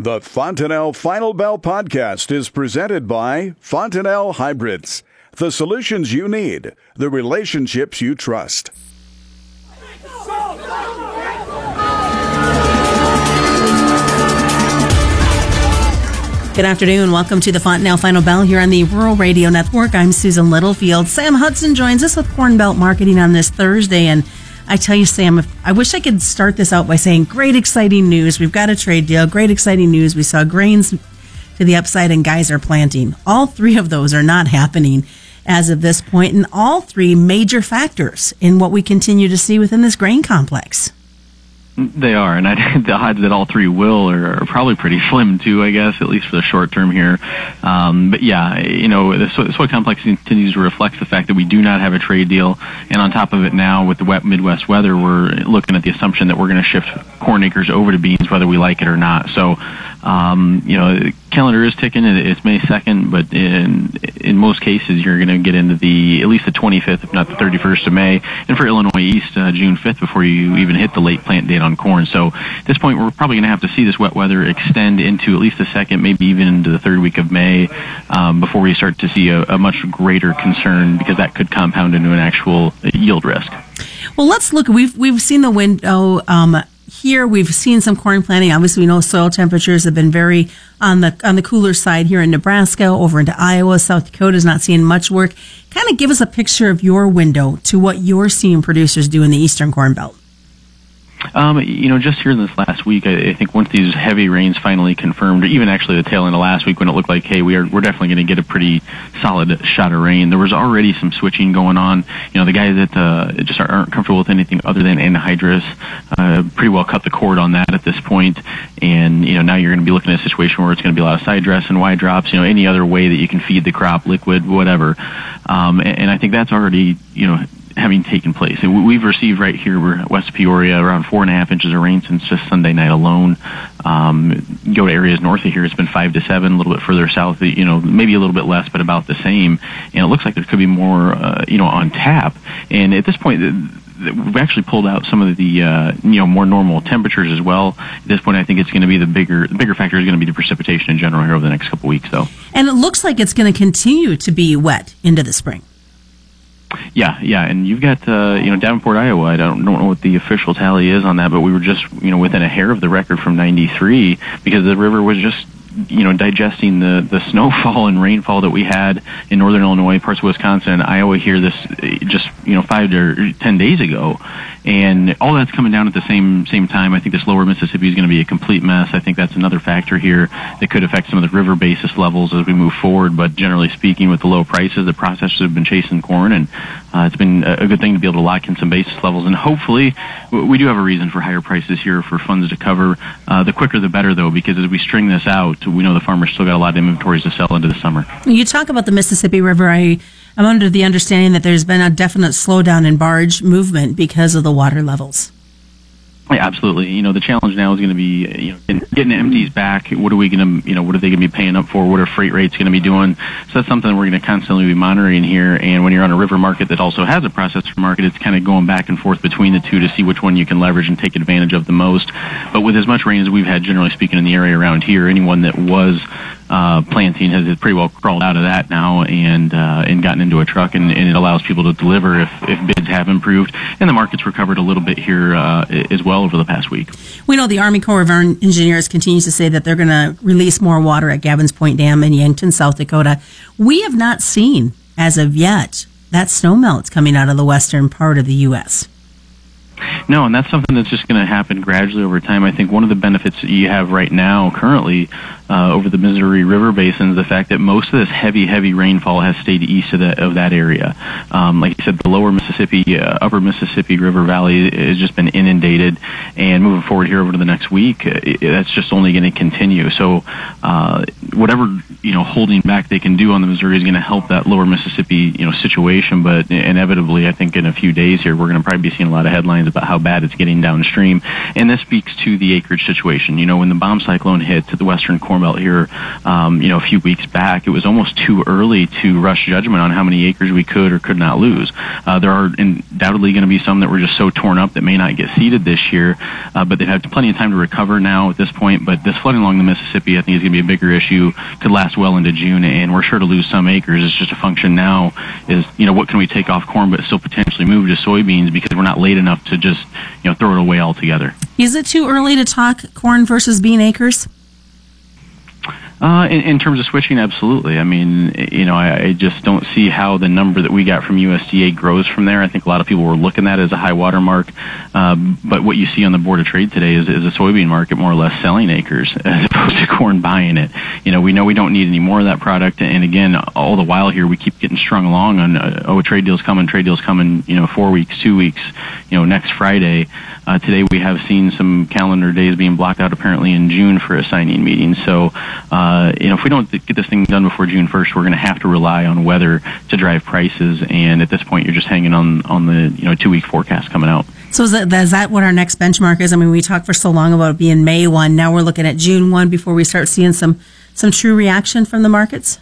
The Fontanelle Final Bell podcast is presented by Fontanelle Hybrids. The solutions you need, the relationships you trust. Good afternoon. Welcome to the Fontanelle Final Bell here on the Rural Radio Network. I'm Susan Littlefield. Sam Hudson joins us with Corn Belt Marketing on this Thursday. And I tell you, Sam, if, I wish I could start this out by saying great, exciting news. We've got a trade deal. Great, exciting news. We saw grains to the upside and guys are planting. All three of those are not happening as of this point, and all three major factors in what we continue to see within this grain complex. They are, and I the odds that all three will are, are, probably pretty slim too. I guess at least for the short term here. Um, but yeah, you know, the soy, soy complex continues to reflect the fact that we do not have a trade deal, and on top of it, now with the wet Midwest weather, we're looking at the assumption that we're going to shift corn acres over to beans, whether we like it or not. So um, you know, calendar is ticking. It's May 2nd, but in in most cases, you're going to get into the at least the 25th, if not the 31st of May, and for Illinois East, uh, June 5th before you even hit the late plant date on corn. So at this point, we're probably going to have to see this wet weather extend into at least the second, maybe even into the third week of May, um, before we start to see a, a much greater concern because that could compound into an actual yield risk. Well, let's look. We've we've seen the window. Um, here we've seen some corn planting. Obviously, we know soil temperatures have been very on the on the cooler side here in Nebraska, over into Iowa, South Dakota is not seeing much work. Kind of give us a picture of your window to what you're seeing producers do in the Eastern Corn Belt. Um, you know, just here in this last week, I, I think once these heavy rains finally confirmed, even actually the tail end of last week when it looked like, hey, we are we're definitely going to get a pretty solid shot of rain. There was already some switching going on. You know, the guys that uh, just aren't comfortable with anything other than anhydrous uh, pretty well cut the cord on that at this point. And you know, now you're going to be looking at a situation where it's going to be a lot of side dress and wide drops. You know, any other way that you can feed the crop, liquid, whatever. Um, and, and I think that's already you know having taken place. And we've received right here, we're west Peoria, around four and a half inches of rain since just Sunday night alone. Um, go to areas north of here, it's been five to seven. A little bit further south, you know, maybe a little bit less, but about the same. And it looks like there could be more, uh, you know, on tap. And at this point, we've actually pulled out some of the uh, you know more normal temperatures as well. At this point, I think it's going to be the bigger the bigger factor is going to be the precipitation in general here over the next couple weeks, though. And it looks like it's going to continue to be wet into the spring. Yeah, yeah, and you've got uh, you know Davenport, Iowa. I don't, don't know what the official tally is on that, but we were just you know within a hair of the record from '93 because the river was just you know digesting the the snowfall and rainfall that we had in northern Illinois, parts of Wisconsin, Iowa here this eh, just you know five to ten days ago, and all that's coming down at the same same time. I think this lower Mississippi is going to be a complete mess. I think that's another factor here that could affect some of the river basis levels as we move forward. But generally speaking, with the low prices, the processors have been chasing corn, and uh, it's been a good thing to be able to lock in some basis levels. And hopefully, we do have a reason for higher prices here for funds to cover. Uh, the quicker the better, though, because as we string this out, we know the farmers still got a lot of inventories to sell into the summer. You talk about the Mississippi River. I I'm under the understanding that there's been a definite slowdown in barge movement because of the water levels. Oh, yeah, absolutely. You know, the challenge now is going to be you know getting the empties back. What are we going to you know what are they going to be paying up for? What are freight rates going to be doing? So that's something we're going to constantly be monitoring here. And when you're on a river market that also has a processor market, it's kind of going back and forth between the two to see which one you can leverage and take advantage of the most. But with as much rain as we've had, generally speaking, in the area around here, anyone that was uh, planting has pretty well crawled out of that now and uh, and gotten into a truck, and, and it allows people to deliver if, if bids have improved, and the market's recovered a little bit here uh, as well over the past week. We know the Army Corps of Engineers continues to say that they're going to release more water at Gavin's Point Dam in Yankton, South Dakota. We have not seen, as of yet, that snow melt coming out of the western part of the U.S. No, and that's something that's just going to happen gradually over time. I think one of the benefits that you have right now, currently, uh, over the Missouri River Basin, is the fact that most of this heavy, heavy rainfall has stayed east of, the, of that area. Um, like you said, the lower Mississippi, uh, upper Mississippi River Valley has just been inundated, and moving forward here over to the next week, uh, it, that's just only going to continue. So, uh, whatever you know holding back they can do on the Missouri is going to help that lower Mississippi you know situation. But inevitably, I think in a few days here, we're going to probably be seeing a lot of headlines about how bad it's getting downstream, and this speaks to the acreage situation. You know, when the bomb cyclone hit to the Western Corn Belt here, um, you know, a few weeks back, it was almost too early to rush judgment on how many acres we could or could not lose. Uh, there are undoubtedly going to be some that were just so torn up that may not get seeded this year, uh, but they've had plenty of time to recover now at this point. But this flooding along the Mississippi, I think, is going to be a bigger issue. Could last well into June, and we're sure to lose some acres. It's just a function now is you know what can we take off corn, but still potentially move to soybeans because we're not late enough to just you know throw it away altogether. Is it too early to talk corn versus bean acres? Uh, in, in, terms of switching, absolutely. I mean, you know, I, I, just don't see how the number that we got from USDA grows from there. I think a lot of people were looking at it as a high water mark. Um, but what you see on the Board of Trade today is, is a soybean market more or less selling acres as opposed to corn buying it. You know, we know we don't need any more of that product. And again, all the while here, we keep getting strung along on, uh, oh, trade deal's coming, trade deal's coming, you know, four weeks, two weeks, you know, next Friday. Uh, today we have seen some calendar days being blocked out apparently in June for a signing meeting. So, uh, uh, you know, if we don't get this thing done before June 1st, we're going to have to rely on weather to drive prices. And at this point, you're just hanging on on the you know two week forecast coming out. So is that, is that what our next benchmark is? I mean, we talked for so long about it being May one. Now we're looking at June one before we start seeing some some true reaction from the markets.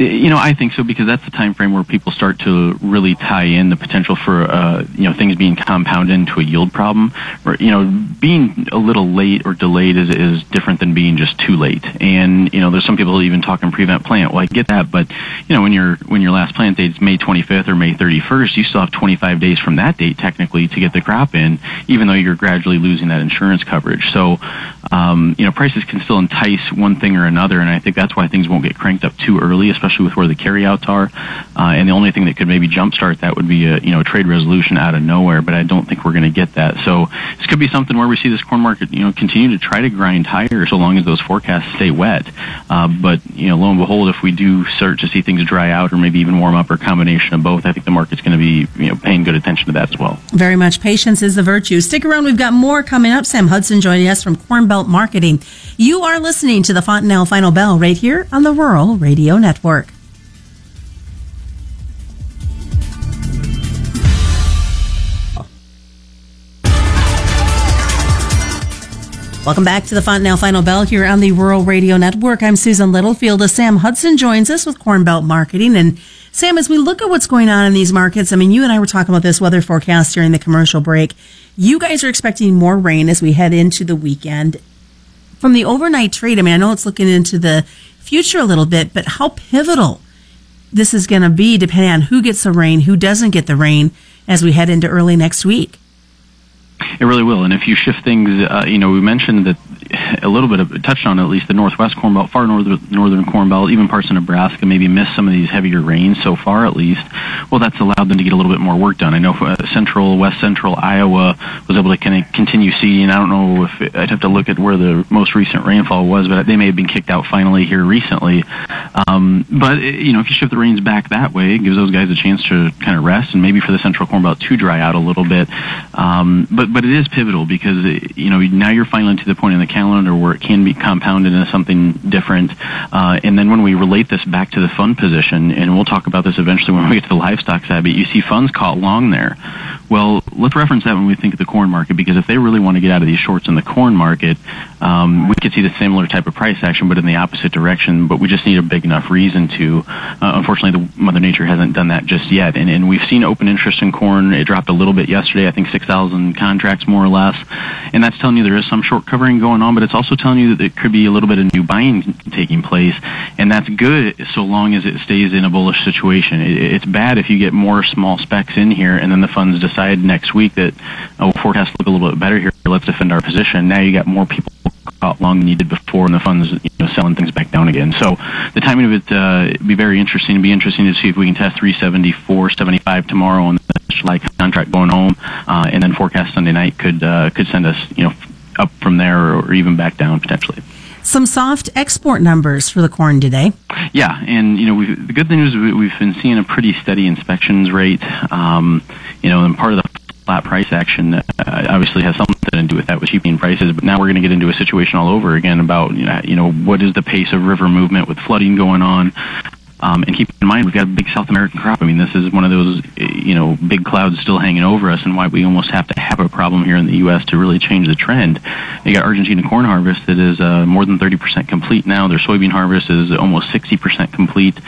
You know, I think so because that's the time frame where people start to really tie in the potential for uh, you know things being compounded into a yield problem. Or, you know, being a little late or delayed is is different than being just too late. And you know, there's some people who even talking prevent plant. Well, I get that, but you know, when your when your last plant date is May 25th or May 31st, you still have 25 days from that date technically to get the crop in, even though you're gradually losing that insurance coverage. So, um, you know, prices can still entice one thing or another, and I think that's why things won't get cranked up too early, especially especially with where the carryouts are. Uh, and the only thing that could maybe jumpstart that would be a you know trade resolution out of nowhere. But I don't think we're going to get that. So this could be something where we see this corn market you know continue to try to grind higher so long as those forecasts stay wet. Uh, but you know lo and behold, if we do start to see things dry out or maybe even warm up or a combination of both, I think the market's going to be you know paying good attention to that as well. Very much. Patience is the virtue. Stick around. We've got more coming up. Sam Hudson joining us from Corn Belt Marketing. You are listening to the Fontanelle Final Bell right here on the Rural Radio Network. Welcome back to the Fontanelle Final Bell here on the Rural Radio Network. I'm Susan Littlefield. As Sam Hudson joins us with Corn Belt Marketing. And Sam, as we look at what's going on in these markets, I mean, you and I were talking about this weather forecast during the commercial break. You guys are expecting more rain as we head into the weekend. From the overnight trade, I mean, I know it's looking into the future a little bit, but how pivotal this is going to be depending on who gets the rain, who doesn't get the rain as we head into early next week. It really will. And if you shift things, uh, you know, we mentioned that a little bit of touched on at least the Northwest Corn Belt, far northern northern Corn Belt, even parts of Nebraska maybe missed some of these heavier rains so far at least. Well, that's allowed them to get a little bit more work done. I know uh, central, west central Iowa was able to kind of continue seeding. I don't know if it, I'd have to look at where the most recent rainfall was, but they may have been kicked out finally here recently. Um, but you know, if you shift the rains back that way, it gives those guys a chance to kind of rest and maybe for the central Corn Belt to dry out a little bit. Um, but but it is pivotal because you know now you're finally to the point in the calendar where it can be compounded into something different. Uh, and then when we relate this back to the fund position, and we'll talk about this eventually when we get to the livestock side, but you see funds caught long there. Well, let's reference that when we think of the corn market because if they really want to get out of these shorts in the corn market, um, we could see the similar type of price action, but in the opposite direction. But we just need a big enough reason to. Uh, unfortunately, the Mother Nature hasn't done that just yet, and, and we've seen open interest in corn. It dropped a little bit yesterday. I think 6,000 contracts more or less, and that's telling you there is some short covering going on, but it's also telling you that there could be a little bit of new buying taking place, and that's good so long as it stays in a bullish situation. It, it's bad if you get more small specs in here, and then the funds decide next week that oh, forecasts look a little bit better here, let's defend our position. Now you got more people caught long than you did before, and the funds you know selling things back down again. So the timing of it uh, be very interesting. It'd be interesting to see if we can test 374, 75 tomorrow the July contract going home, uh, and then forecast Sunday night could uh, could send us you know up from there or, even back down potentially some soft export numbers for the corn today. Yeah, and you know the good thing is we've been seeing a pretty steady inspections rate. Um, you know, and part of the flat price action uh, obviously has something to do with that with cheapening prices. But now we're going to get into a situation all over again about you know, you know what is the pace of river movement with flooding going on. Um, and keep in mind, we've got a big South American crop. I mean, this is one of those, you know, big clouds still hanging over us, and why we almost have to have a problem here in the U.S. to really change the trend. You got Argentina corn harvest that is uh, more than 30% complete now. Their soybean harvest is almost 60% complete,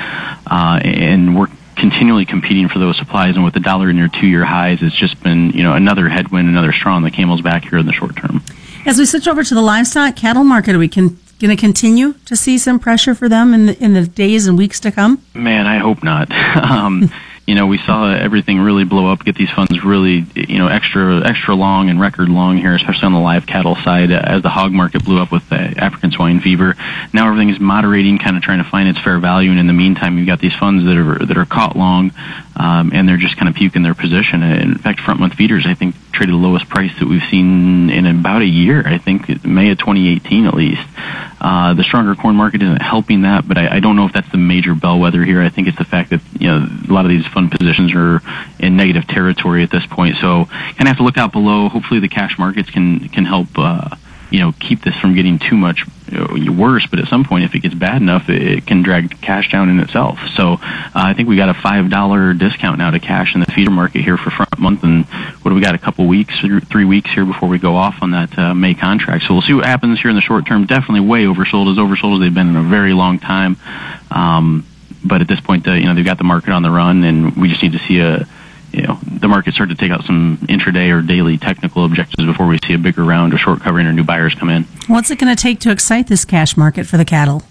uh, and we're continually competing for those supplies. And with the dollar near two-year highs, it's just been, you know, another headwind, another straw on the camel's back here in the short term. As we switch over to the livestock cattle market, we can going to continue to see some pressure for them in the, in the days and weeks to come? Man, I hope not. um, you know, we saw everything really blow up, get these funds really, you know, extra extra long and record long here, especially on the live cattle side, as the hog market blew up with the African swine fever. Now everything is moderating, kind of trying to find its fair value, and in the meantime, you've got these funds that are that are caught long, um, and they're just kind of puking their position. In fact, front month feeders, I think, traded the lowest price that we've seen in about a year. I think May of 2018 at least. Uh, the stronger corn market isn't helping that, but I, I don't know if that's the major bellwether here. I think it's the fact that you know a lot of these fund positions are in negative territory at this point. So kind of have to look out below. Hopefully, the cash markets can can help. Uh, you know, keep this from getting too much worse. But at some point, if it gets bad enough, it can drag cash down in itself. So uh, I think we got a five dollar discount now to cash in the feeder market here for front month, and what do we got? A couple weeks, three weeks here before we go off on that uh, May contract. So we'll see what happens here in the short term. Definitely way oversold, as oversold as they've been in a very long time. Um, but at this point, uh, you know, they've got the market on the run, and we just need to see a you know the market start to take out some intraday or daily technical objectives before we see a bigger round of short covering or new buyers come in. What's it going to take to excite this cash market for the cattle?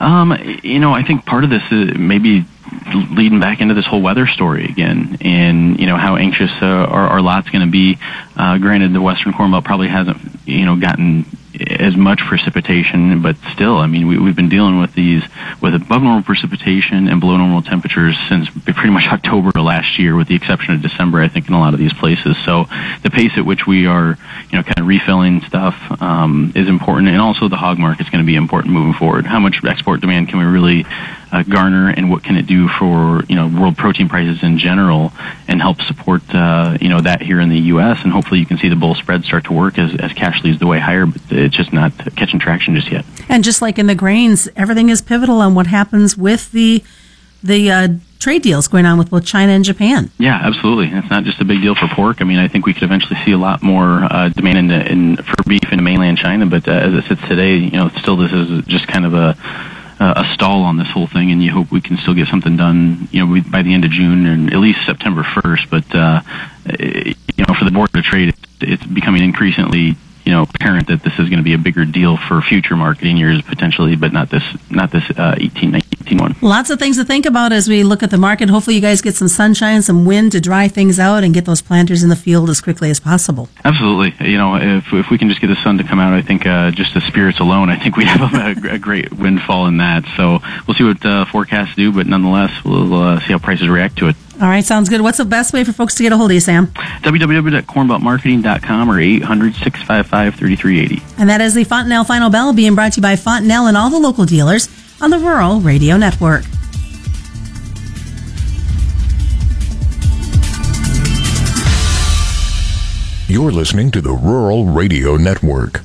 Um, you know, I think part of this is maybe leading back into this whole weather story again, and you know how anxious uh, our, our lot's going to be. Uh, granted, the Western Corn Belt probably hasn't you know gotten as much precipitation, but still, I mean, we, we've been dealing with these with above normal precipitation and below normal temperatures since pretty much October last year, with the exception of December, I think, in a lot of these places. So the pace at which we are, you know, kind of refilling stuff um, is important, and also the hog market is going to be important moving forward. How much export demand can we really uh, garner, and what can it do for you know world protein prices in general, and help support uh, you know that here in the U.S. And hopefully, you can see the bull spread start to work as, as cash leads the way higher, but it's just not catching traction just yet. And just like in the grains, everything is pivotal on what happens with the the uh, trade deals going on with both China and Japan. Yeah, absolutely. It's not just a big deal for pork. I mean, I think we could eventually see a lot more uh, demand in, the, in, for beef in mainland China, but uh, as it sits today, you know, still this is just kind of a a stall on this whole thing, and you hope we can still get something done, you know, by the end of June and at least September 1st. But uh, you know, for the board of trade, it's becoming increasingly you know apparent that this is going to be a bigger deal for future marketing years potentially, but not this not this uh, 18, 19 one. Lots of things to think about as we look at the market. Hopefully, you guys get some sunshine, some wind to dry things out, and get those planters in the field as quickly as possible. Absolutely. You know, if if we can just get the sun to come out, I think uh, just the spirits alone, I think we have a, a, great windfall in that. So we'll see what uh, forecasts do, but nonetheless, we'll uh, see how prices react to it. All right, sounds good. What's the best way for folks to get a hold of you, Sam? www.cornbeltmarketing.com or 800 655 3380. And that is the Fontanelle Final Bell being brought to you by Fontanelle and all the local dealers on the Rural Radio Network. You're listening to the Rural Radio Network.